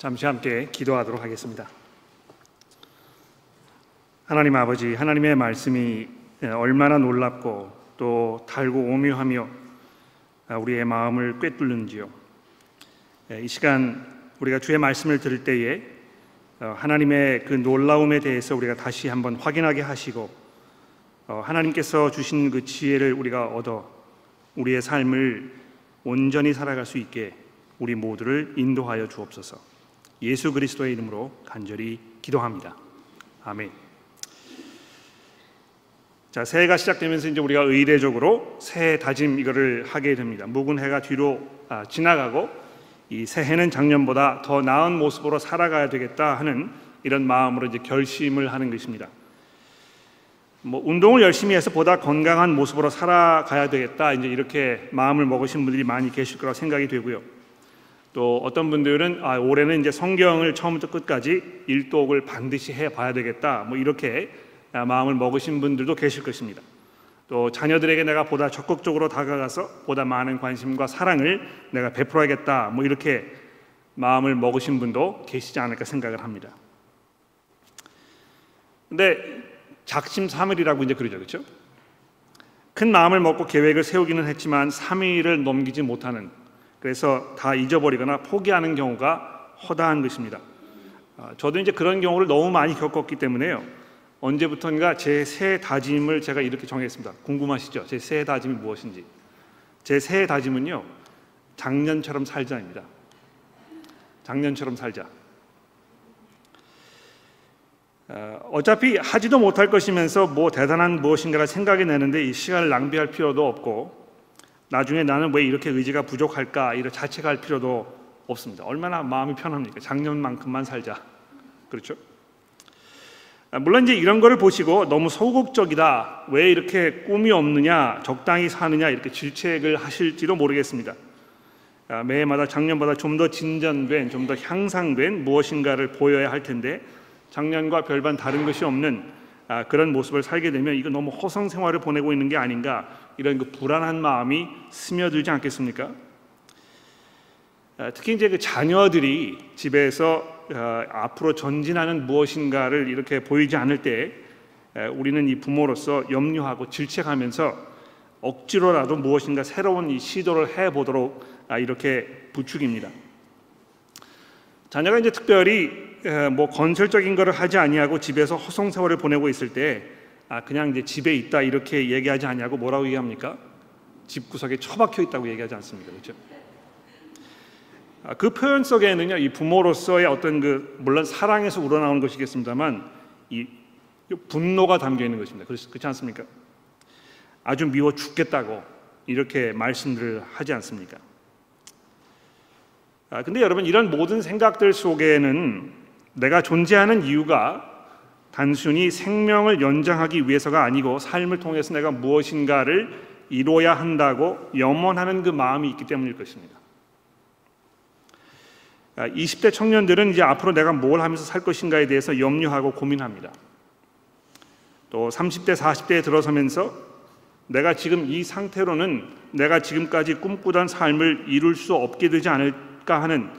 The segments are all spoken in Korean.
잠시 함께 기도하도록 하겠습니다. 하나님 아버지, 하나님의 말씀이 얼마나 놀랍고 또 달고 오묘하며 우리의 마음을 꿰뚫는지요. 이 시간 우리가 주의 말씀을 들을 때에 하나님의 그 놀라움에 대해서 우리가 다시 한번 확인하게 하시고 하나님께서 주신 그 지혜를 우리가 얻어 우리의 삶을 온전히 살아갈 수 있게 우리 모두를 인도하여 주옵소서. 예수 그리스도의 이름으로 간절히 기도합니다. 아멘. 자, 새해가 시작되면서 이제 우리가 의례적으로 새해 다짐 이거를 하게 됩니다. 묵은 해가 뒤로 아, 지나가고 이 새해는 작년보다 더 나은 모습으로 살아가야 되겠다 하는 이런 마음으로 이제 결심을 하는 것입니다. 뭐 운동을 열심히 해서 보다 건강한 모습으로 살아가야 되겠다 이제 이렇게 마음을 먹으신 분들이 많이 계실 거라 생각이 되고요. 또 어떤 분들은 아, 올해는 이제 성경을 처음부터 끝까지 일독을 반드시 해 봐야 되겠다. 뭐 이렇게 마음을 먹으신 분들도 계실 것입니다. 또 자녀들에게 내가 보다 적극적으로 다가가서 보다 많은 관심과 사랑을 내가 베풀어야겠다. 뭐 이렇게 마음을 먹으신 분도 계시지 않을까 생각을 합니다. 근데 작심 삼일이라고 이제 그러죠. 그렇죠? 큰 마음을 먹고 계획을 세우기는 했지만 3일을 넘기지 못하는 그래서 다 잊어버리거나 포기하는 경우가 허다한 것입니다. 아, 저도 이제 그런 경우를 너무 많이 겪었기 때문에요. 언제부턴가 제 새 다짐을 제가 이렇게 정했습니다. 궁금하시죠? 제 새 다짐이 무엇인지. 제 새 다짐은요. 작년처럼 살자입니다. 작년처럼 살자. 아, 어차피 하지도 못할 것이면서 뭐 대단한 무엇인가를 생각이 나는데 이 시간을 낭비할 필요도 없고 나중에 나는 왜 이렇게 의지가 부족할까 이런 자책할 필요도 없습니다. 얼마나 마음이 편합니까? 작년만큼만 살자. 그렇죠? 아, 물론 이제 이런 거를 보시고 너무 소극적이다. 왜 이렇게 꿈이 없느냐, 적당히 사느냐 이렇게 질책을 하실지도 모르겠습니다. 아, 매해마다 작년보다 좀 더 진전된, 좀 더 향상된 무엇인가를 보여야 할 텐데 작년과 별반 다른 것이 없는 아, 그런 모습을 살게 되면 이거 너무 허성 생활을 보내고 있는 게 아닌가 이런 그 불안한 마음이 스며들지 않겠습니까? 아, 특히 이제 그 자녀들이 집에서 아, 앞으로 전진하는 무엇인가를 이렇게 보이지 않을 때 우리는 이 부모로서 염려하고 질책하면서 억지로라도 무엇인가 새로운 이 시도를 해 보도록 이렇게 부축입니다. 자녀가 이제 특별히 뭐 건설적인 것을 하지 아니하고 집에서 허송 세월을 보내고 있을 때 아, 그냥 이제 집에 있다 이렇게 얘기하지 않냐고 뭐라고 얘기합니까? 집 구석에 처박혀 있다고 얘기하지 않습니까? 그렇죠? 아, 그 표현 속에는요, 이 부모로서의 어떤 그 물론 사랑에서 우러나오는 것이겠습니다만 이 분노가 담겨 있는 것입니다. 그렇지 않습니까? 아주 미워 죽겠다고 이렇게 말씀들을 하지 않습니까? 아, 근데 여러분 이런 모든 생각들 속에는 내가 존재하는 이유가 단순히 생명을 연장하기 위해서가 아니고 삶을 통해서 내가 무엇인가를 이루어야 한다고 염원하는 그 마음이 있기 때문일 것입니다. 20대 아, 청년들은 이제 앞으로 내가 뭘 하면서 살 것인가에 대해서 염려하고 고민합니다. 또 30대, 40대에 들어서면서 내가 지금 이 상태로는 내가 지금까지 꿈꾸던 삶을 이룰 수 없게 되지 않을까 하는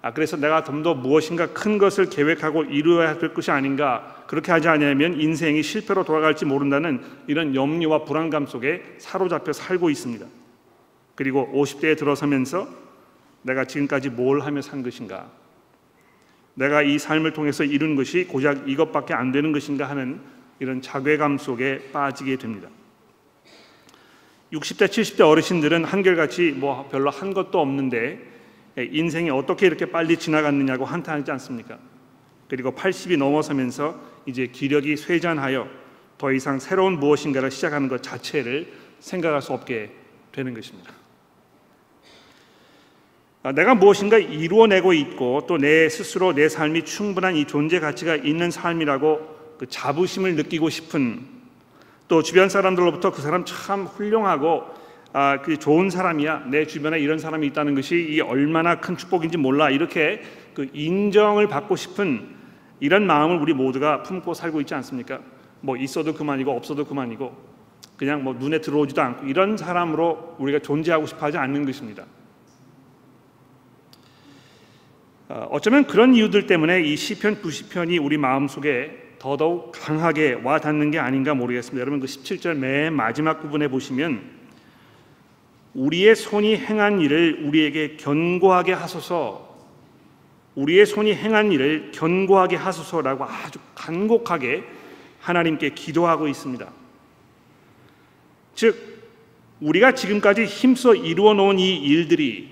아, 그래서 내가 좀 더 무엇인가 큰 것을 계획하고 이루어야 될 것이 아닌가 그렇게 하지 않으면 인생이 실패로 돌아갈지 모른다는 이런 염려와 불안감 속에 사로잡혀 살고 있습니다. 그리고 50대에 들어서면서 내가 지금까지 뭘 하며 산 것인가 내가 이 삶을 통해서 이룬 것이 고작 이것밖에 안 되는 것인가 하는 이런 자괴감 속에 빠지게 됩니다. 60대, 70대 어르신들은 한결같이 뭐 별로 한 것도 없는데 예, 인생이 어떻게 이렇게 빨리 지나갔느냐고 한탄하지 않습니까? 그리고 80이 넘어서면서 이제 기력이 쇠잔하여 더 이상 새로운 무엇인가를 시작하는 것 자체를 생각할 수 없게 되는 것입니다. 아, 내가 무엇인가 이루어내고 있고 또 내 스스로 내 삶이 충분한 이 존재 가치가 있는 삶이라고 그 자부심을 느끼고 싶은 또 주변 사람들로부터 그 사람 참 훌륭하고 아, 그 좋은 사람이야. 내 주변에 이런 사람이 있다는 것이 이 얼마나 큰 축복인지 몰라. 이렇게 그 인정을 받고 싶은 이런 마음을 우리 모두가 품고 살고 있지 않습니까? 뭐 있어도 그만이고 없어도 그만이고 그냥 뭐 눈에 들어오지도 않고 이런 사람으로 우리가 존재하고 싶어 하지 않는 것입니다. 어, 어쩌면 그런 이유들 때문에 이 시편 90편이 우리 마음속에 더더욱 강하게 와 닿는 게 아닌가 모르겠습니다. 여러분 그 17절 맨 마지막 부분에 보시면 우리의 손이 행한 일을 우리에게 견고하게 하소서 우리의 손이 행한 일을 견고하게 하소서라고 아주 간곡하게 하나님께 기도하고 있습니다. 즉 우리가 지금까지 힘써 이루어 놓은 이 일들이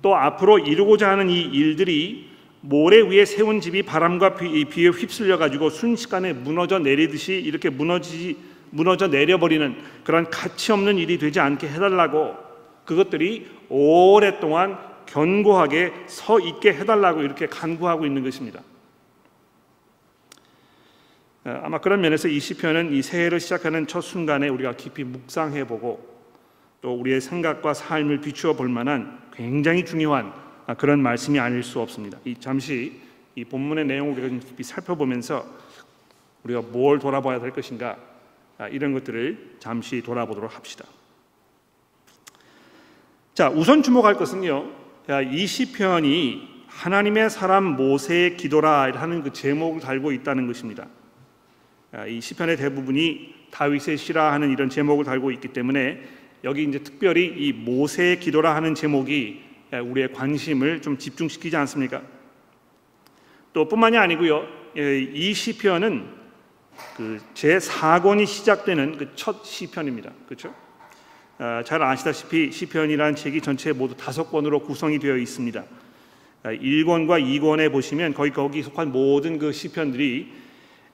또 앞으로 이루고자 하는 이 일들이 모래 위에 세운 집이 바람과 비에 휩쓸려 가지고 순식간에 무너져 내리듯이 이렇게 무너지 무너져 내려버리는 그런 가치 없는 일이 되지 않게 해달라고 그것들이 오랫동안 견고하게 서 있게 해달라고 이렇게 간구하고 있는 것입니다. 어, 아마 그런 면에서 이 시편은 이 새해를 시작하는 첫 순간에 우리가 깊이 묵상해보고 또 우리의 생각과 삶을 비추어 볼 만한 굉장히 중요한 그런 말씀이 아닐 수 없습니다. 이 잠시 이 본문의 내용을 우리가 좀 깊이 살펴보면서 우리가 뭘 돌아봐야 될 것인가 아, 이런 것들을 잠시 돌아보도록 합시다. 자, 우선 주목할 것은요. 이 시편이 하나님의 사람 모세의 기도라 하는 그 제목을 달고 있다는 것입니다. 이 시편의 대부분이 다윗의 시라 하는 이런 제목을 달고 있기 때문에 여기 이제 특별히 이 모세의 기도라 하는 제목이 우리의 관심을 좀 집중시키지 않습니까? 또 뿐만이 아니고요. 이 시편은 그제 4권이 시작되는 그 첫 시편입니다. 그렇죠? 아, 잘 아시다시피 시편이라는 책이 전체 모두 다섯 권으로 구성이 되어 있습니다. 1권과 아, 2권에 보시면 거기 거기 속한 모든 그 시편들이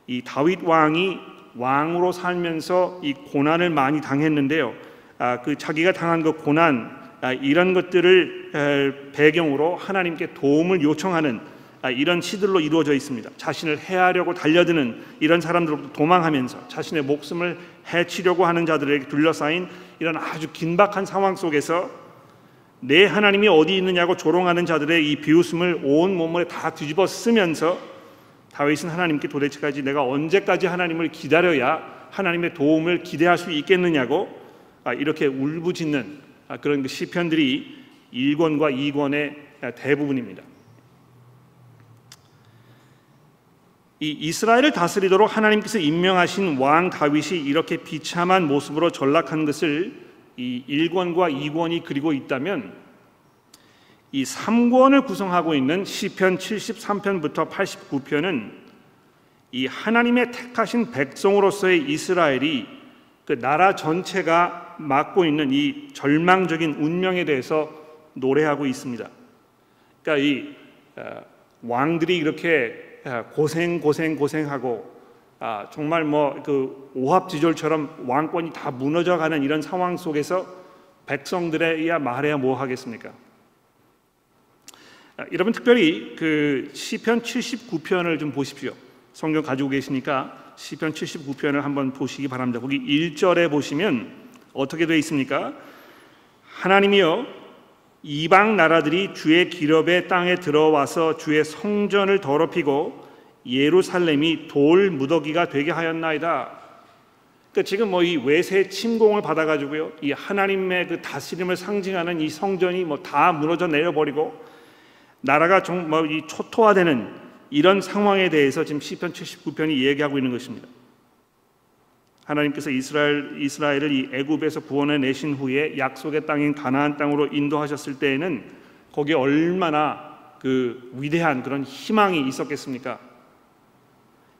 이 다윗 왕이 왕으로 살면서 이 고난을 많이 당했는데요. 아, 그 자기가 당한 그 고난 아, 이런 것들을 배경으로 하나님께 도움을 요청하는 아, 이런 시들로 이루어져 있습니다. 자신을 해하려고 달려드는 이런 사람들로부터 도망하면서 자신의 목숨을 해치려고 하는 자들에게 둘러싸인 이런 아주 긴박한 상황 속에서 내 하나님이 어디 있느냐고 조롱하는 자들의 이 비웃음을 온 몸에 다 뒤집어 쓰면서 다윗은 하나님께 도대체까지 내가 언제까지 하나님을 기다려야 하나님의 도움을 기대할 수 있겠느냐고 아, 이렇게 울부짖는 아, 그런 그 시편들이 1권과 2권의 대부분입니다. 이 이스라엘을 다스리도록 하나님께서 임명하신 왕 다윗이 이렇게 비참한 모습으로 전락한 것을 이 1권과 2권이 그리고 있다면 이 3권을 구성하고 있는 시편 73편부터 89편은 이 하나님의 택하신 백성으로서의 이스라엘이 그 나라 전체가 맡고 있는 이 절망적인 운명에 대해서 노래하고 있습니다. 그러니까 이 어, 왕들이 이렇게 어, 고생 고생 고생하고 아, 정말 뭐 그 오합지졸처럼 왕권이 다 무너져가는 이런 상황 속에서 백성들에야 말해야 뭐 하겠습니까? 아, 여러분 특별히 그 시편 79편을 좀 보십시오. 성경 가지고 계시니까 시편 79편을 한번 보시기 바랍니다. 거기 1절에 보시면 어떻게 되어 있습니까? 하나님이여 이방 나라들이 주의 기업의 땅에 들어와서 주의 성전을 더럽히고 예루살렘이 돌 무더기가 되게 하였나이다. 그러니까 지금 뭐 이 외세 침공을 받아가지고요, 이 하나님의 그 다스림을 상징하는 이 성전이 뭐 다 무너져 내려버리고 나라가 정뭐이 초토화되는 이런 상황에 대해서 지금 시편 79편이 얘기하고 있는 것입니다. 하나님께서 이스라엘 이스라엘을 이 애굽에서 구원해 내신 후에 약속의 땅인 가나안 땅으로 인도하셨을 때에는 거기에 얼마나 그 위대한 그런 희망이 있었겠습니까?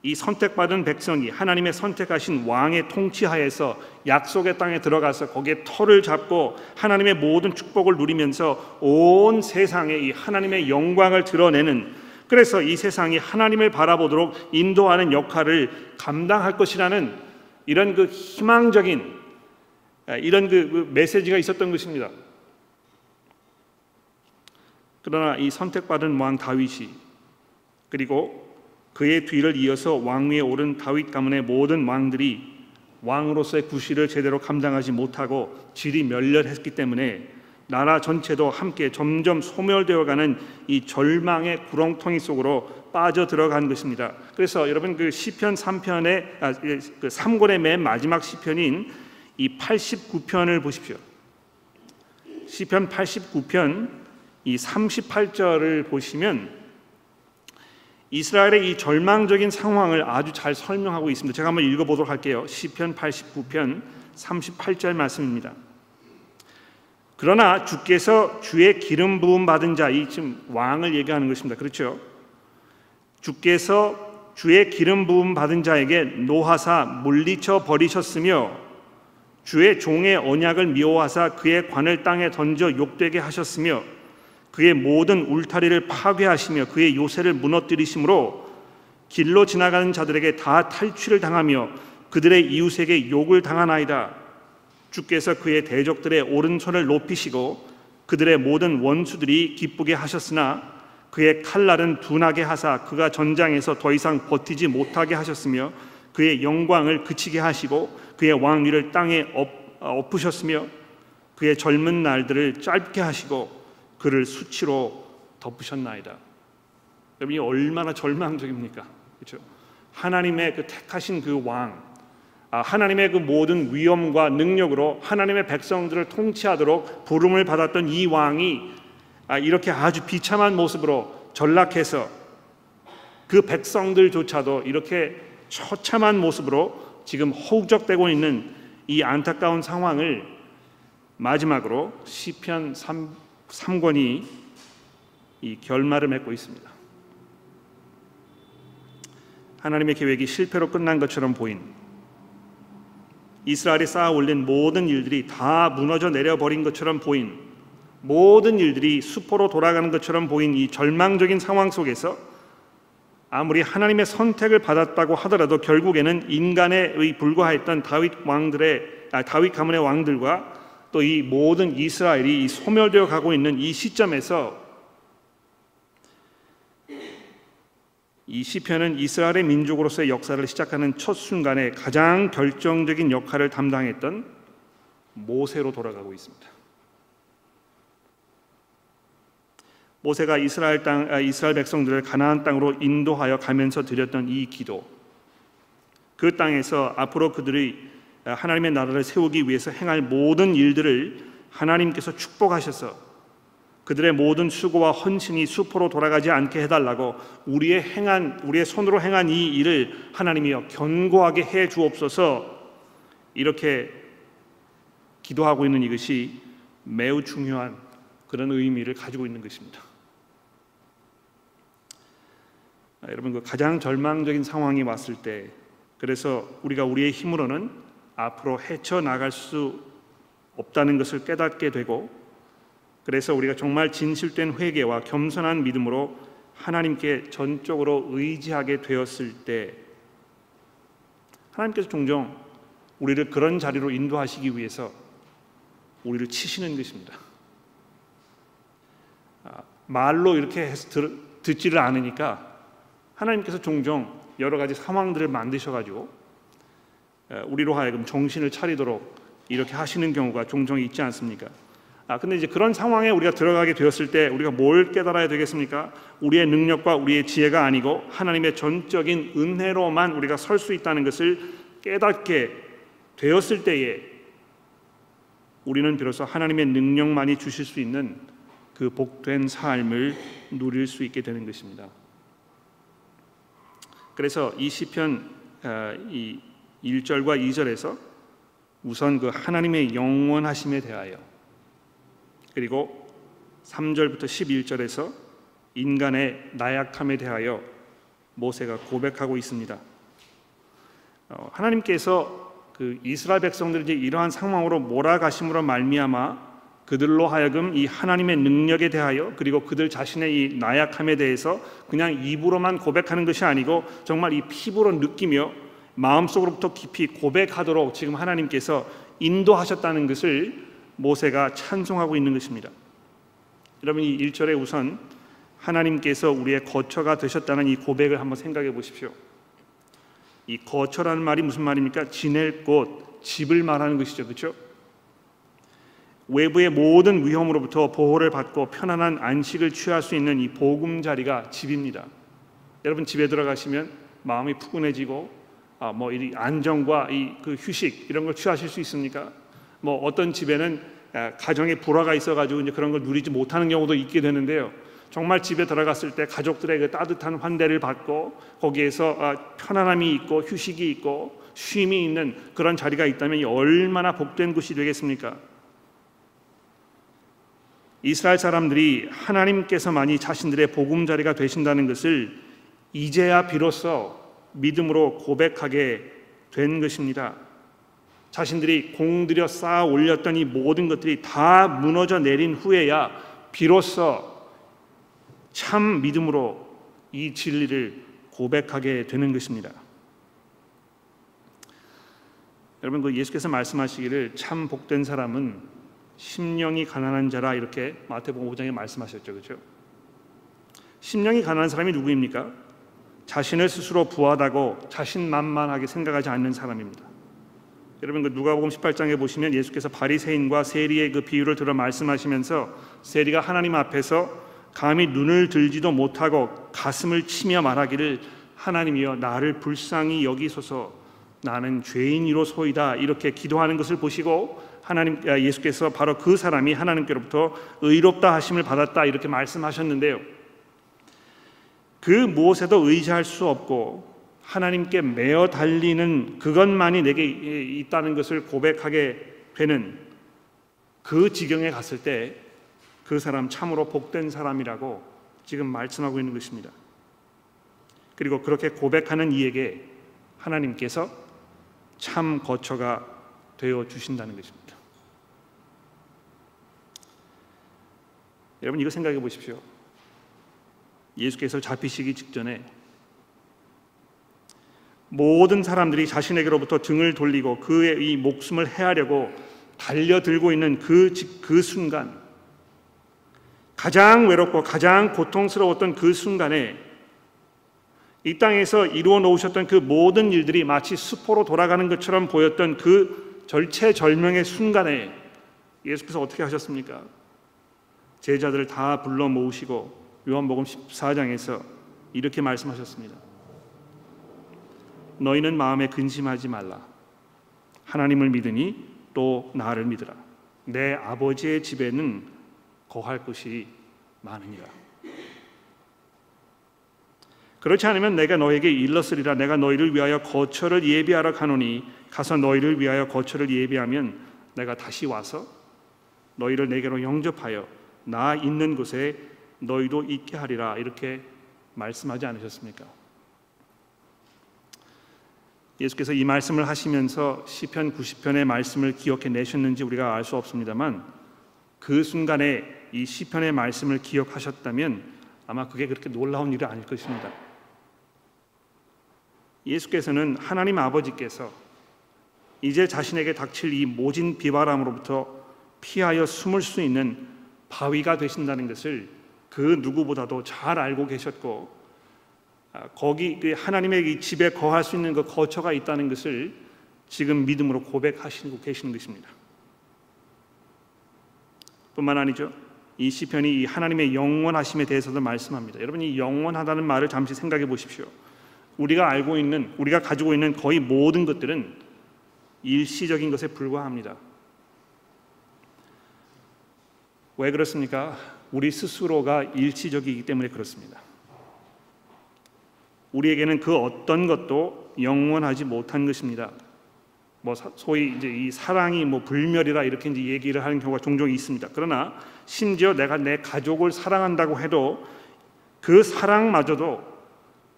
이 선택받은 백성이 하나님의 선택하신 왕의 통치하에서 약속의 땅에 들어가서 거기에 터를 잡고 하나님의 모든 축복을 누리면서 온 세상에 이 하나님의 영광을 드러내는 그래서 이 세상이 하나님을 바라보도록 인도하는 역할을 감당할 것이라는 이런 그 희망적인 아, 이런 그, 그 메시지가 있었던 것입니다. 그러나 이 선택받은 왕 다윗이 그리고 그의 뒤를 이어서 왕위에 오른 다윗 가문의 모든 왕들이 왕으로서의 구실을 제대로 감당하지 못하고 질이 멸렬했기 때문에 나라 전체도 함께 점점 소멸되어가는 이 절망의 구렁텅이 속으로 빠져 들어간 것입니다. 그래서 여러분 그 시편 3편의 아, 예, 그 3권의 맨 마지막 시편인 이 89편을 보십시오. 시편 89편 이 38절을 보시면 이스라엘의 이 절망적인 상황을 아주 잘 설명하고 있습니다. 제가 한번 읽어 보도록 할게요. 시편 89편 38절 말씀입니다. 그러나 주께서 주의 기름 부음 받은 자, 이 지금 왕을 얘기하는 것입니다. 그렇죠? 주께서 주의 기름 부음 받은 자에게 노하사 물리쳐 버리셨으며 주의 종의 언약을 미워하사 그의 관을 땅에 던져 욕되게 하셨으며 그의 모든 울타리를 파괴하시며 그의 요새를 무너뜨리심으로 길로 지나가는 자들에게 다 탈취를 당하며 그들의 이웃에게 욕을 당하나이다. 주께서 그의 대적들의 오른손을 높이시고 그들의 모든 원수들이 기쁘게 하셨으나 그의 칼날은 둔하게 하사 그가 전장에서 더 이상 버티지 못하게 하셨으며 그의 영광을 그치게 하시고 그의 왕위를 땅에 엎 으셨으며 그의 젊은 날들을 짧게 하시고 그를 수치로 덮으셨나이다. 여러분 이 얼마나 절망적입니까? 그렇죠? 하나님의 그 택하신 그 왕, 아, 하나님의 그 모든 위엄과 능력으로 하나님의 백성들을 통치하도록 부름을 받았던 이 왕이 아, 이렇게 아주 비참한 모습으로 전락해서 그 백성들조차도 이렇게 처참한 모습으로 지금 허우적대고 있는 이 안타까운 상황을 마지막으로 시편 3, 3권이 이 결말을 맺고 있습니다. 하나님의 계획이 실패로 끝난 것처럼 보인 이스라엘이 쌓아 올린 모든 일들이 다 무너져 내려 버린 것처럼 보인 모든 일들이 수포로 돌아가는 것처럼 보인 이 절망적인 상황 속에서 아무리 하나님의 선택을 받았다고 하더라도 결국에는 인간에 불과했던 다윗 왕들의 아, 다윗 가문의 왕들과 또 이 모든 이스라엘이 소멸되어 가고 있는 이 시점에서 이 시편은 이스라엘의 민족으로서의 역사를 시작하는 첫 순간에 가장 결정적인 역할을 담당했던 모세로 돌아가고 있습니다. 모세가 이스라엘 땅 아, 이스라엘 백성들을 가나안 땅으로 인도하여 가면서 드렸던 이 기도 그 땅에서 앞으로 그들이 아, 하나님의 나라를 세우기 위해서 행할 모든 일들을 하나님께서 축복하셔서 그들의 모든 수고와 헌신이 수포로 돌아가지 않게 해달라고 우리의 행한 우리의 손으로 행한 이 일을 하나님이여 견고하게 해 주옵소서 이렇게 기도하고 있는 이것이 매우 중요한 그런 의미를 가지고 있는 것입니다. 아, 여러분 그 가장 절망적인 상황이 왔을 때 그래서 우리가 우리의 힘으로는 앞으로 헤쳐 나갈 수 없다는 것을 깨닫게 되고 그래서 우리가 정말 진실된 회개와 겸손한 믿음으로 하나님께 전적으로 의지하게 되었을 때 하나님께서 종종 우리를 그런 자리로 인도하시기 위해서 우리를 치시는 것입니다. 아, 말로 이렇게 듣지를 않으니까 하나님께서 종종 여러 가지 상황들을 만드셔 가지고 우리로 하여금 정신을 차리도록 이렇게 하시는 경우가 종종 있지 않습니까? 아 근데 이제 그런 상황에 우리가 들어가게 되었을 때 우리가 뭘 깨달아야 되겠습니까? 우리의 능력과 우리의 지혜가 아니고 하나님의 전적인 은혜로만 우리가 설 수 있다는 것을 깨닫게 되었을 때에 우리는 비로소 하나님의 능력만이 주실 수 있는 그 복된 삶을 누릴 수 있게 되는 것입니다. 그래서 이 시편 어, 이 1절과 2절에서 우선 그 하나님의 영원하심에 대하여 그리고 3절부터 11절에서 인간의 나약함에 대하여 모세가 고백하고 있습니다. 어, 하나님께서 그 이스라엘 백성들이 이제 이러한 상황으로 몰아가심으로 말미암아 그들로 하여금 이 하나님의 능력에 대하여 그리고 그들 자신의 이 나약함에 대해서 그냥 입으로만 고백하는 것이 아니고 정말 이 피부로 느끼며 마음속으로부터 깊이 고백하도록 지금 하나님께서 인도하셨다는 것을 모세가 찬송하고 있는 것입니다. 여러분 이 1절에 우선 하나님께서 우리의 거처가 되셨다는 이 고백을 한번 생각해 보십시오. 이 거처라는 말이 무슨 말입니까? 지낼 곳, 집을 말하는 것이죠. 그렇죠? 외부의 모든 위험으로부터 보호를 받고 편안한 안식을 취할 수 있는 이 보금 자리가 집입니다. 여러분 집에 들어가시면 마음이 푸근해지고 아, 뭐 이 안정과 이 그 휴식 이런 걸 취하실 수 있습니까? 뭐 어떤 집에는 아, 가정에 불화가 있어가지고 이제 그런 걸 누리지 못하는 경우도 있게 되는데요. 정말 집에 들어갔을 때 가족들의 그 따뜻한 환대를 받고 거기에서 아, 편안함이 있고 휴식이 있고 쉼이 있는 그런 자리가 있다면 얼마나 복된 곳이 되겠습니까? 이스라엘 사람들이 하나님께서만이 자신들의 보금자리가 되신다는 것을 이제야 비로소 믿음으로 고백하게 된 것입니다. 자신들이 공들여 쌓아 올렸던 이 모든 것들이 다 무너져 내린 후에야 비로소 참 믿음으로 이 진리를 고백하게 되는 것입니다. 여러분 그 예수께서 말씀하시기를 참 복된 사람은 심령이 가난한 자라 이렇게 마태복음 5장에 말씀하셨죠. 그렇죠? 심령이 가난한 사람이 누구입니까? 자신을 스스로 부하다고 자신만만하게 생각하지 않는 사람입니다. 여러분 그 누가복음 18장에 보시면 예수께서 바리새인과 세리의 그 비유를 들어 말씀하시면서 세리가 하나님 앞에서 감히 눈을 들지도 못하고 가슴을 치며 말하기를 하나님이여 나를 불쌍히 여기소서 나는 죄인이로소이다 이렇게 기도하는 것을 보시고 하나님 아, 예수께서 바로 그 사람이 하나님께로부터 의롭다 하심을 받았다 이렇게 말씀하셨는데요. 그 무엇에도 의지할 수 없고 하나님께 매어 달리는 그것만이 내게 있다는 것을 고백하게 되는 그 지경에 갔을 때 그 사람 참으로 복된 사람이라고 지금 말씀하고 있는 것입니다. 그리고 그렇게 고백하는 이에게 하나님께서 참 거처가 되어 주신다는 것입니다. 여러분 이거 생각해 보십시오. 예수께서 잡히시기 직전에 모든 사람들이 자신에게로부터 등을 돌리고 그의 이 목숨을 해하려고 달려들고 있는 그, 그 순간 가장 외롭고 가장 고통스러웠던 그 순간에 이 땅에서 이루어 놓으셨던 그 모든 일들이 마치 수포로 돌아가는 것처럼 보였던 그 절체절명의 순간에 예수께서 어떻게 하셨습니까? 제자들을 다 불러 모으시고 요한복음 14장에서 이렇게 말씀하셨습니다. 너희는 마음에 근심하지 말라. 하나님을 믿으니 또 나를 믿으라. 내 아버지의 집에는 거할 곳이 많으니라. 그렇지 않으면 내가 너에게 일렀으리라 내가 너희를 위하여 거처를 예비하러 가노니 가서 너희를 위하여 거처를 예비하면 내가 다시 와서 너희를 내게로 영접하여 나 있는 곳에 너희도 있게 하리라 이렇게 말씀하지 않으셨습니까? 예수께서 이 말씀을 하시면서 시편 90편의 말씀을 기억해 내셨는지 우리가 알 수 없습니다만 그 순간에 이 시편의 말씀을 기억하셨다면 아마 그게 그렇게 놀라운 일이 아닐 것입니다. 예수께서는 하나님 아버지께서 이제 자신에게 닥칠 이 모진 비바람으로부터 피하여 숨을 수 있는 바위가 되신다는 것을 그 누구보다도 잘 알고 계셨고 아, 거기 그 하나님의 집에 거할 수 있는 그 거처가 있다는 것을 지금 믿음으로 고백하시고 계시는 것입니다. 뿐만 아니죠. 이 시편이 하나님의 영원하심에 대해서도 말씀합니다. 여러분 이 영원하다는 말을 잠시 생각해 보십시오. 우리가 알고 있는 우리가 가지고 있는 거의 모든 것들은 일시적인 것에 불과합니다. 왜 그렇습니까? 우리 스스로가 일시적이기 때문에 그렇습니다. 우리에게는 그 어떤 것도 영원하지 못한 것입니다. 뭐 소위 이제 이 사랑이 뭐 불멸이라 이렇게 이제 얘기를 하는 경우가 종종 있습니다. 그러나 심지어 내가 내 가족을 사랑한다고 해도 그 사랑마저도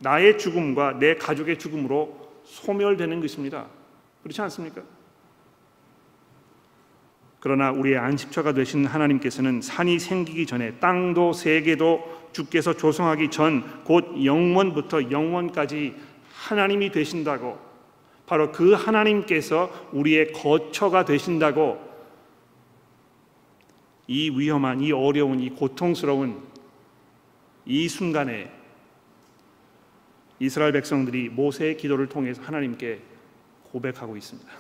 나의 죽음과 내 가족의 죽음으로 소멸되는 것입니다. 그렇지 않습니까? 그러나 우리의 안식처가 되신 하나님께서는 산이 생기기 전에 땅도 세계도 주께서 조성하기 전 곧 영원부터 영원까지 하나님이 되신다고 바로 그 하나님께서 우리의 거처가 되신다고 이 위험한 이 어려운 이 고통스러운 이 순간에 이스라엘 백성들이 모세의 기도를 통해서 하나님께 고백하고 있습니다.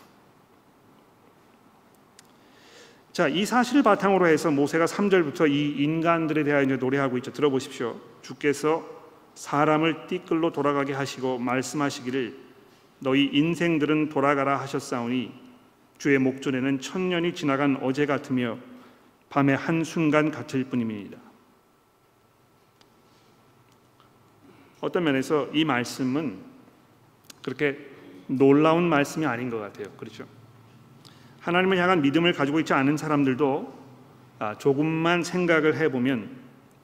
자, 이 사실을 바탕으로 해서 모세가 3절부터 이 인간들에 대하여 이제 노래하고 있죠. 들어보십시오. 주께서 사람을 띠끌로 돌아가게 하시고 말씀하시기를 너희 인생들은 돌아가라 하셨사오니 주의 목전에는 천년이 지나간 어제 같으며 밤의 한 순간 같을 뿐입니다. 어떤 면에서 이 말씀은 그렇게 놀라운 말씀이 아닌 것 같아요. 그렇죠? 하나님을 향한 믿음을 가지고 있지 않은 사람들도 아, 조금만 생각을 해보면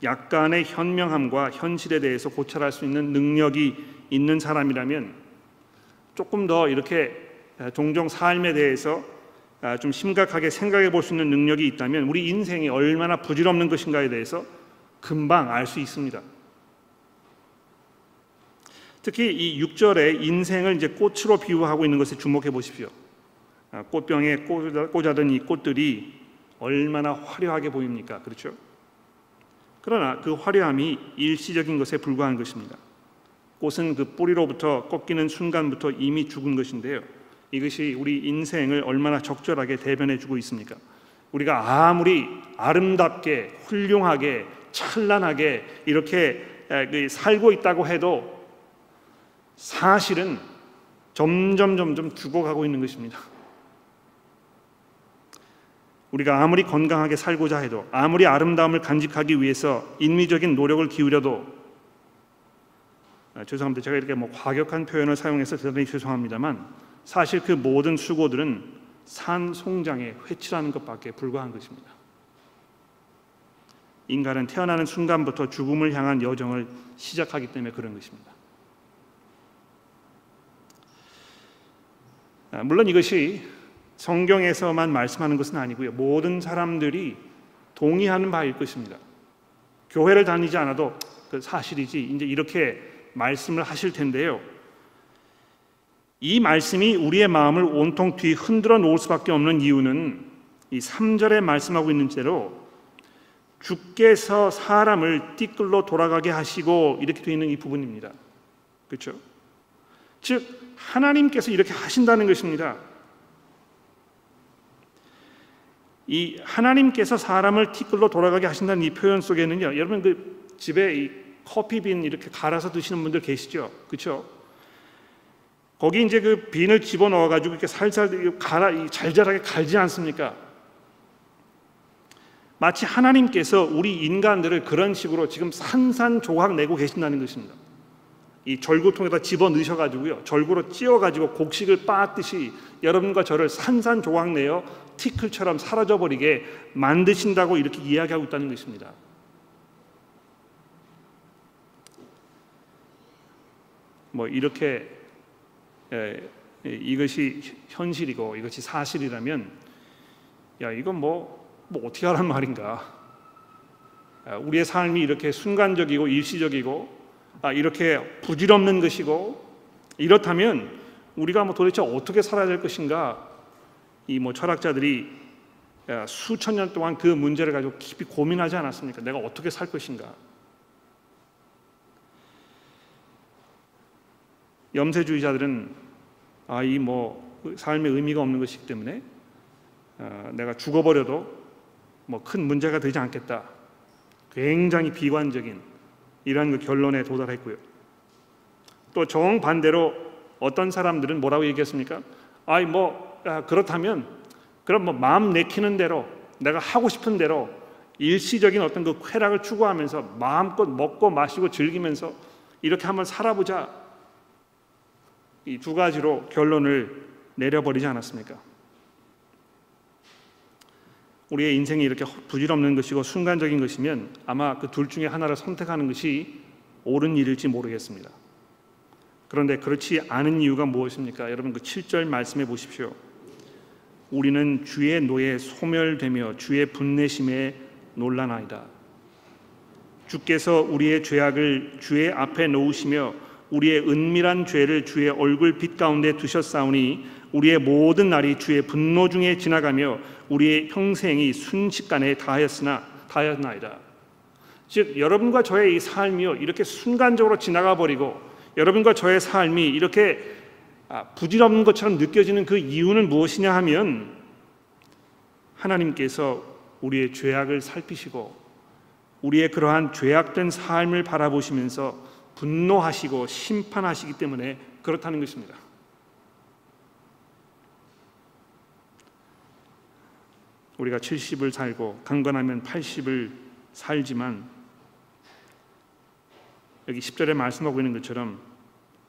약간의 현명함과 현실에 대해서 고찰할 수 있는 능력이 있는 사람이라면 조금 더 이렇게 아, 종종 삶에 대해서 아, 좀 심각하게 생각해 볼 수 있는 능력이 있다면 우리 인생이 얼마나 부질없는 것인가에 대해서 금방 알 수 있습니다. 특히 이 6절에 인생을 이제 꽃으로 비유하고 있는 것에 주목해 보십시오. 꽃병에 꽂아둔 이 꽃들이 얼마나 화려하게 보입니까? 그렇죠? 그러나 그 화려함이 일시적인 것에 불과한 것입니다. 꽃은 그 뿌리로부터 꺾이는 순간부터 이미 죽은 것인데요. 이것이 우리 인생을 얼마나 적절하게 대변해 주고 있습니까? 우리가 아무리 아름답게 훌륭하게 찬란하게 이렇게 그 살고 있다고 해도 사실은 점점 점점 죽어가고 있는 것입니다. 우리가 아무리 건강하게 살고자 해도 아무리 아름다움을 간직하기 위해서 인위적인 노력을 기울여도 아, 죄송합니다. 제가 이렇게 뭐 과격한 표현을 사용해서 대단히 죄송합니다만 사실 그 모든 수고들은 산 송장에 회칠하는 것밖에 불과한 것입니다. 인간은 태어나는 순간부터 죽음을 향한 여정을 시작하기 때문에 그런 것입니다. 물론 이것이 성경에서만 말씀하는 것은 아니고요. 모든 사람들이 동의하는 바일 것입니다. 교회를 다니지 않아도 그 사실이지 이제 이렇게 말씀을 하실 텐데요. 이 말씀이 우리의 마음을 온통 뒤 흔들어 놓을 수밖에 없는 이유는 이 3절에 말씀하고 있는 대로 주께서 사람을 띠끌로 돌아가게 하시고 이렇게 되어 있는 이 부분입니다. 그렇죠? 즉 하나님께서 이렇게 하신다는 것입니다. 이 하나님께서 사람을 티끌로 돌아가게 하신다는 이 표현 속에는요. 여러분 그 집에 이 커피빈 이렇게 갈아서 드시는 분들 계시죠? 그렇죠? 거기 이제 그 빈을 집어 넣어 가지고 이렇게 살살 갈아 잘잘하게 갈지 않습니까? 마치 하나님께서 우리 인간들을 그런 식으로 지금 산산조각 내고 계신다는 것입니다. 이 절구통에다 집어 넣으셔 가지고요. 절구로 찧어 가지고 곡식을 빻듯이 여러분과 저를 산산조각 내어 티클처럼 사라져 버리게 만드신다고 이렇게 이야기하고 있다는 것입니다. 뭐 이렇게 에, 이것이 현실이고 이것이 사실이라면 야 이건 뭐, 뭐 어떻게 하란 말인가? 우리의 삶이 이렇게 순간적이고 일시적이고 아, 이렇게 부질없는 것이고 이렇다면 우리가 뭐 도대체 어떻게 살아야 될 것인가? 이 뭐 철학자들이 수천 년 동안 그 문제를 가지고 깊이 고민하지 않았습니까? 내가 어떻게 살 것인가? 염세주의자들은 아 이 뭐 삶의 의미가 없는 것이기 때문에 어, 내가 죽어버려도 뭐 큰 문제가 되지 않겠다. 굉장히 비관적인 이러한 그 결론에 도달했고요. 또 정반대로 어떤 사람들은 뭐라고 얘기했습니까? 아이 뭐 아, 그렇다면 그럼 뭐 마음 내키는 대로 내가 하고 싶은 대로 일시적인 어떤 그 쾌락을 추구하면서 마음껏 먹고 마시고 즐기면서 이렇게 한번 살아보자. 이 두 가지로 결론을 내려버리지 않았습니까? 우리의 인생이 이렇게 부질없는 것이고 순간적인 것이면 아마 그 둘 중에 하나를 선택하는 것이 옳은 일일지 모르겠습니다. 그런데 그렇지 않은 이유가 무엇입니까? 여러분 그 7절 말씀해 보십시오. 우리는 주의 노에 소멸되며 주의 분내심에 놀라나이다. 주께서 우리의 죄악을 주의 앞에 놓으시며 우리의 은밀한 죄를 주의 얼굴 빛 가운데 두셨사오니 우리의 모든 날이 주의 분노 중에 지나가며 우리의 평생이 순식간에 다하였으나 다하였나이다. 즉 여러분과 저의 이 삶이요 이렇게 순간적으로 지나가 버리고 여러분과 저의 삶이 이렇게 아, 부질없는 것처럼 느껴지는 그 이유는 무엇이냐 하면 하나님께서 우리의 죄악을 살피시고 우리의 그러한 죄악된 삶을 바라보시면서 분노하시고 심판하시기 때문에 그렇다는 것입니다. 우리가 70을 살고 강건하면 80을 살지만 여기 10절에 말씀하고 있는 것처럼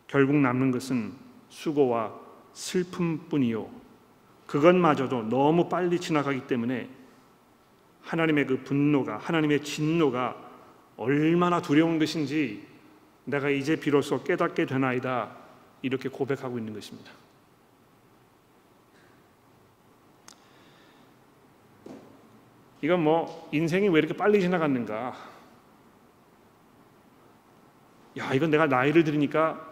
결국 남는 것은 수고와 슬픔뿐이요. 그것마저도 너무 빨리 지나가기 때문에 하나님의 그 분노가 하나님의 진노가 얼마나 두려운 것인지 내가 이제 비로소 깨닫게 되나이다 이렇게 고백하고 있는 것입니다. 이건 뭐 인생이 왜 이렇게 빨리 지나갔는가? 야, 이건 내가 나이를 들으니까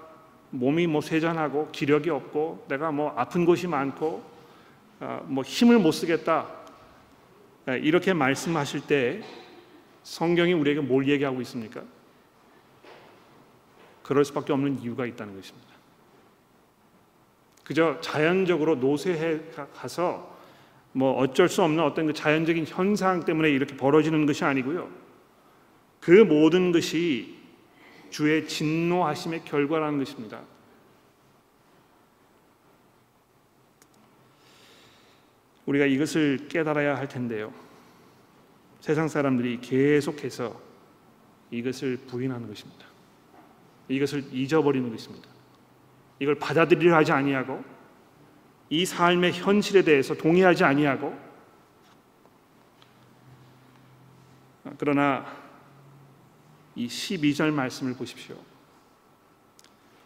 몸이 뭐 쇠잔하고 기력이 없고 내가 뭐 아픈 곳이 많고 어, 뭐 힘을 못 쓰겠다 예, 이렇게 말씀하실 때 성경이 우리에게 뭘 얘기하고 있습니까? 그럴 수밖에 없는 이유가 있다는 것입니다. 그저 자연적으로 노쇠해 가서 뭐 어쩔 수 없는 어떤 그 자연적인 현상 때문에 이렇게 벌어지는 것이 아니고요. 그 모든 것이 주의 진노하심의 결과라는 것입니다. 우리가 이것을 깨달아야 할 텐데요. 세상 사람들이 계속해서 이것을 부인하는 것입니다. 이것을 잊어버리는 것입니다. 이걸 받아들이려 하지 아니하고 이 삶의 현실에 대해서 동의하지 아니하고 그러나 이 12절 말씀을 보십시오.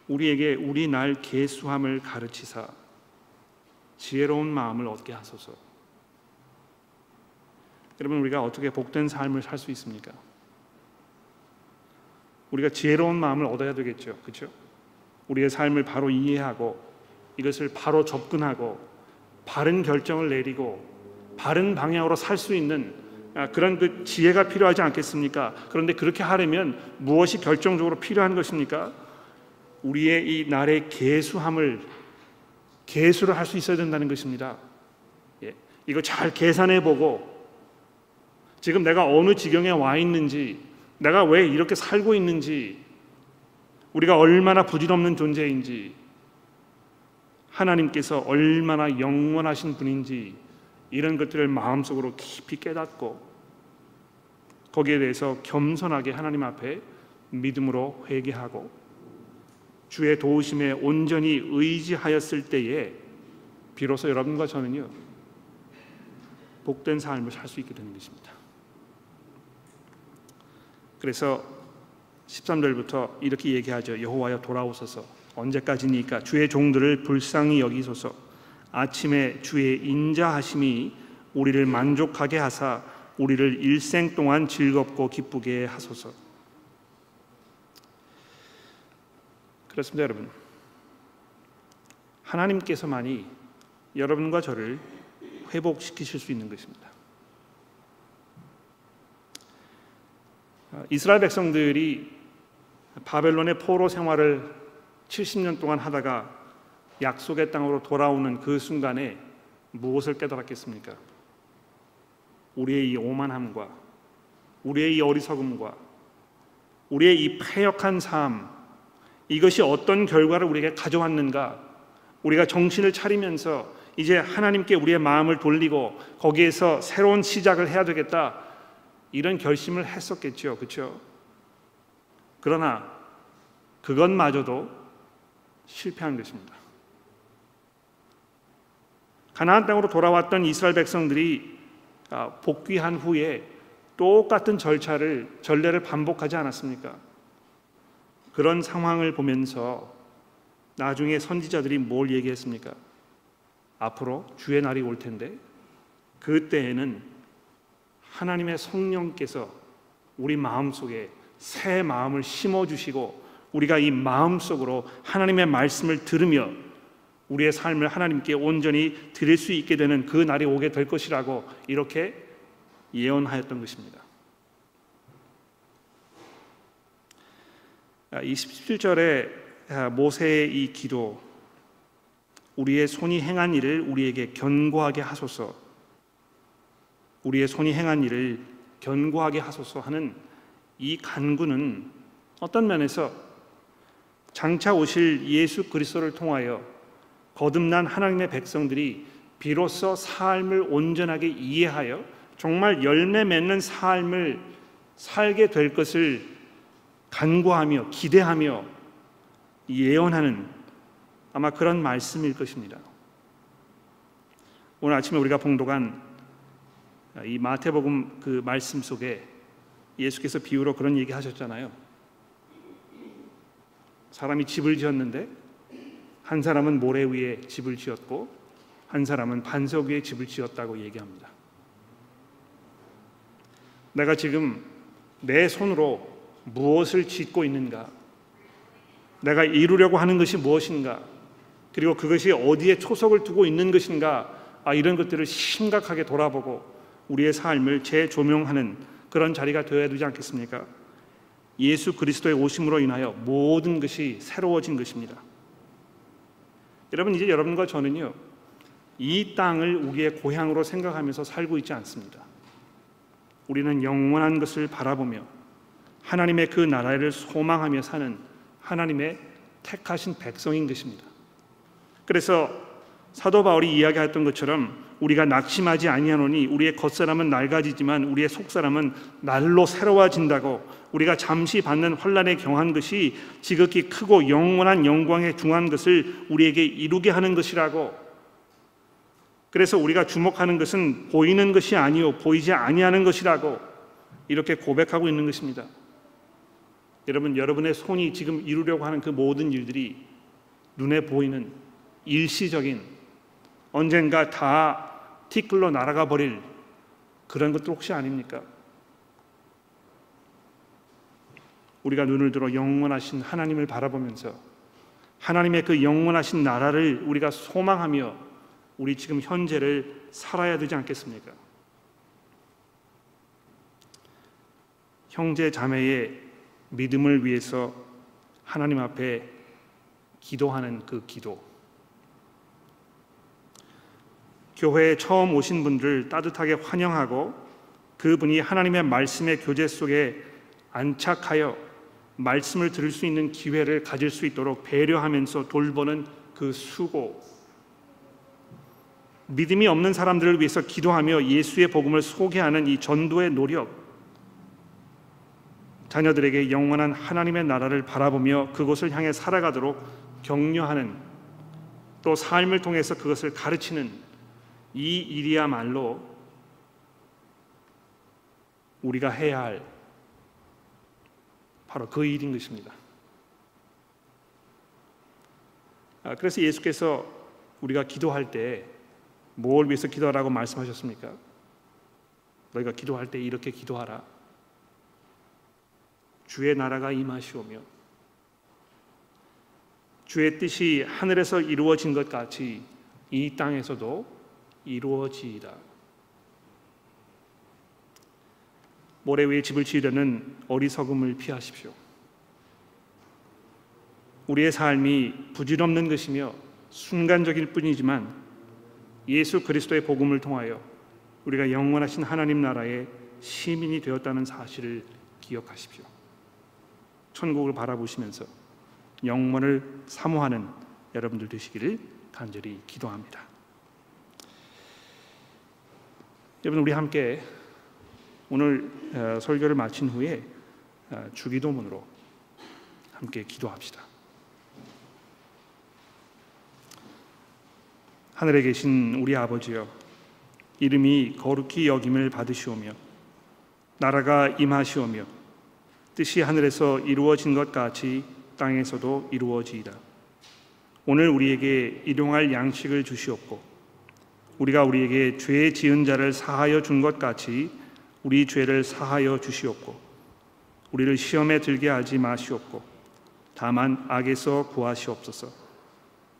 우리에게 우리 날 계수함을 가르치사 지혜로운 마음을 얻게 하소서. 여러분 우리가 어떻게 복된 삶을 살 수 있습니까? 우리가 지혜로운 마음을 얻어야 되겠죠. 그렇죠? 우리의 삶을 바로 이해하고 이것을 바로 접근하고 바른 결정을 내리고 바른 방향으로 살 수 있는 아, 그런 그 지혜가 필요하지 않겠습니까? 그런데 그렇게 하려면 무엇이 결정적으로 필요한 것입니까? 우리의 이 날의 계수함을 계수를 할 수 있어야 된다는 것입니다. 예, 이거 잘 계산해 보고 지금 내가 어느 지경에 와 있는지, 내가 왜 이렇게 살고 있는지, 우리가 얼마나 부질없는 존재인지, 하나님께서 얼마나 영원하신 분인지 이런 것들을 마음속으로 깊이 깨닫고 거기에 대해서 겸손하게 하나님 앞에 믿음으로 회개하고 주의 도우심에 온전히 의지하였을 때에 비로소 여러분과 저는요 복된 삶을 살 수 있게 되는 것입니다. 그래서 13절부터 이렇게 얘기하죠. 여호와여 돌아오소서 언제까지니까 주의 종들을 불쌍히 여기소서 아침에 주의 인자하심이 우리를 만족하게 하사 우리를 일생 동안 즐겁고 기쁘게 하소서. 그렇습니다, 여러분. 하나님께서만이 여러분과 저를 회복시키실 수 있는 것입니다. 이스라엘 백성들이 바벨론의 포로 생활을 70년 동안 하다가 약속의 땅으로 돌아오는 그 순간에 무엇을 깨달았겠습니까? 우리의 이 오만함과 우리의 이 어리석음과 우리의 이 패역한 삶 이것이 어떤 결과를 우리에게 가져왔는가 우리가 정신을 차리면서 이제 하나님께 우리의 마음을 돌리고 거기에서 새로운 시작을 해야 되겠다 이런 결심을 했었겠죠 그렇죠? 그러나 그것마저도 실패한 것입니다. 가나안 땅으로 돌아왔던 이스라엘 백성들이 아, 복귀한 후에 똑같은 절차를 전례를 반복하지 않았습니까? 그런 상황을 보면서 나중에 선지자들이 뭘 얘기했습니까? 앞으로 주의 날이 올 텐데 그때에는 하나님의 성령께서 우리 마음속에 새 마음을 심어 주시고 우리가 이 마음속으로 하나님의 말씀을 들으며 우리의 삶을 하나님께 온전히 드릴 수 있게 되는 그 날이 오게 될 것이라고 이렇게 예언하였던 것입니다. 27절에 아, 모세의 이 기도 우리의 손이 행한 일을 우리에게 견고하게 하소서 우리의 손이 행한 일을 견고하게 하소서 하는 이 간구는 어떤 면에서 장차 오실 예수 그리스도를 통하여 거듭난 하나님의 백성들이 비로소 삶을 온전하게 이해하여 정말 열매 맺는 삶을 살게 될 것을 간구하며 기대하며 예언하는 아마 그런 말씀일 것입니다. 오늘 아침에 우리가 봉독한 이 마태복음 그 말씀 속에 예수께서 비유로 그런 얘기 하셨잖아요. 사람이 집을 지었는데 한 사람은 모래 위에 집을 지었고 한 사람은 반석 위에 집을 지었다고 얘기합니다. 내가 지금 내 손으로 무엇을 짓고 있는가? 내가 이루려고 하는 것이 무엇인가? 그리고 그것이 어디에 초석을 두고 있는 것인가? 아, 이런 것들을 심각하게 돌아보고 우리의 삶을 재조명하는 그런 자리가 되어야 되지 않겠습니까? 예수 그리스도의 오심으로 인하여 모든 것이 새로워진 것입니다. 여러분 이제 여러분과 저는요 이 땅을 우리의 고향으로 생각하면서 살고 있지 않습니다. 우리는 영원한 것을 바라보며 하나님의 그 나라를 소망하며 사는 하나님의 택하신 백성인 것입니다. 그래서 사도 바울이 이야기했던 것처럼 우리가 낙심하지 아니하노니 우리의 겉사람은 낡아지지만 우리의 속사람은 날로 새로워진다고 우리가 잠시 받는 환란에 경한 것이 지극히 크고 영원한 영광에 중한 것을 우리에게 이루게 하는 것이라고 그래서 우리가 주목하는 것은 보이는 것이 아니요 보이지 아니하는 것이라고 이렇게 고백하고 있는 것입니다. 여러분 여러분의 손이 지금 이루려고 하는 그 모든 일들이 눈에 보이는 일시적인 언젠가 다 티끌로 날아가 버릴 그런 것도 혹시 아닙니까? 우리가 눈을 들어 영원하신 하나님을 바라보면서 하나님의 그 영원하신 나라를 우리가 소망하며 우리 지금 현재를 살아야 되지 않겠습니까? 형제 자매의 믿음을 위해서 하나님 앞에 기도하는 그 기도. 교회에 처음 오신 분들 따뜻하게 환영하고 그분이 하나님의 말씀의 교제 속에 안착하여 말씀을 들을 수 있는 기회를 가질 수 있도록 배려하면서 돌보는 그 수고. 믿음이 없는 사람들을 위해서 기도하며 예수의 복음을 소개하는 이 전도의 노력. 자녀들에게 영원한 하나님의 나라를 바라보며 그곳을 향해 살아가도록 격려하는 또 삶을 통해서 그것을 가르치는 이 일이야말로 우리가 해야 할 바로 그 일인 것입니다. 아, 그래서 예수께서 우리가 기도할 때 뭘 위해서 기도하라고 말씀하셨습니까? 너희가 기도할 때 이렇게 기도하라. 주의 나라가 임하시오며 주의 뜻이 하늘에서 이루어진 것 같이 이 땅에서도 이루어지이다. 모래 위에 집을 지으려는 어리석음을 피하십시오. 우리의 삶이 부질없는 것이며 순간적일 뿐이지만 예수 그리스도의 복음을 통하여 우리가 영원하신 하나님 나라의 시민이 되었다는 사실을 기억하십시오. 천국을 바라보시면서 영원을 사모하는 여러분들 되시기를 간절히 기도합니다. 여러분 우리 함께 오늘 어, 설교를 마친 후에 어, 주기도문으로 함께 기도합시다. 하늘에 계신 우리 아버지여 이름이 거룩히 여김을 받으시오며 나라가 임하시오며 뜻이 하늘에서 이루어진 것 같이 땅에서도 이루어지이다. 오늘 우리에게 일용할 양식을 주시옵고 우리가 우리에게 죄 지은 자를 사하여 준 것 같이 우리 죄를 사하여 주시옵고 우리를 시험에 들게 하지 마시옵고 다만 악에서 구하시옵소서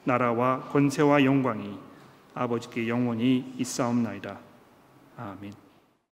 나라와 권세와 영광이 아버지께 영원히 있사옵나이다 아멘.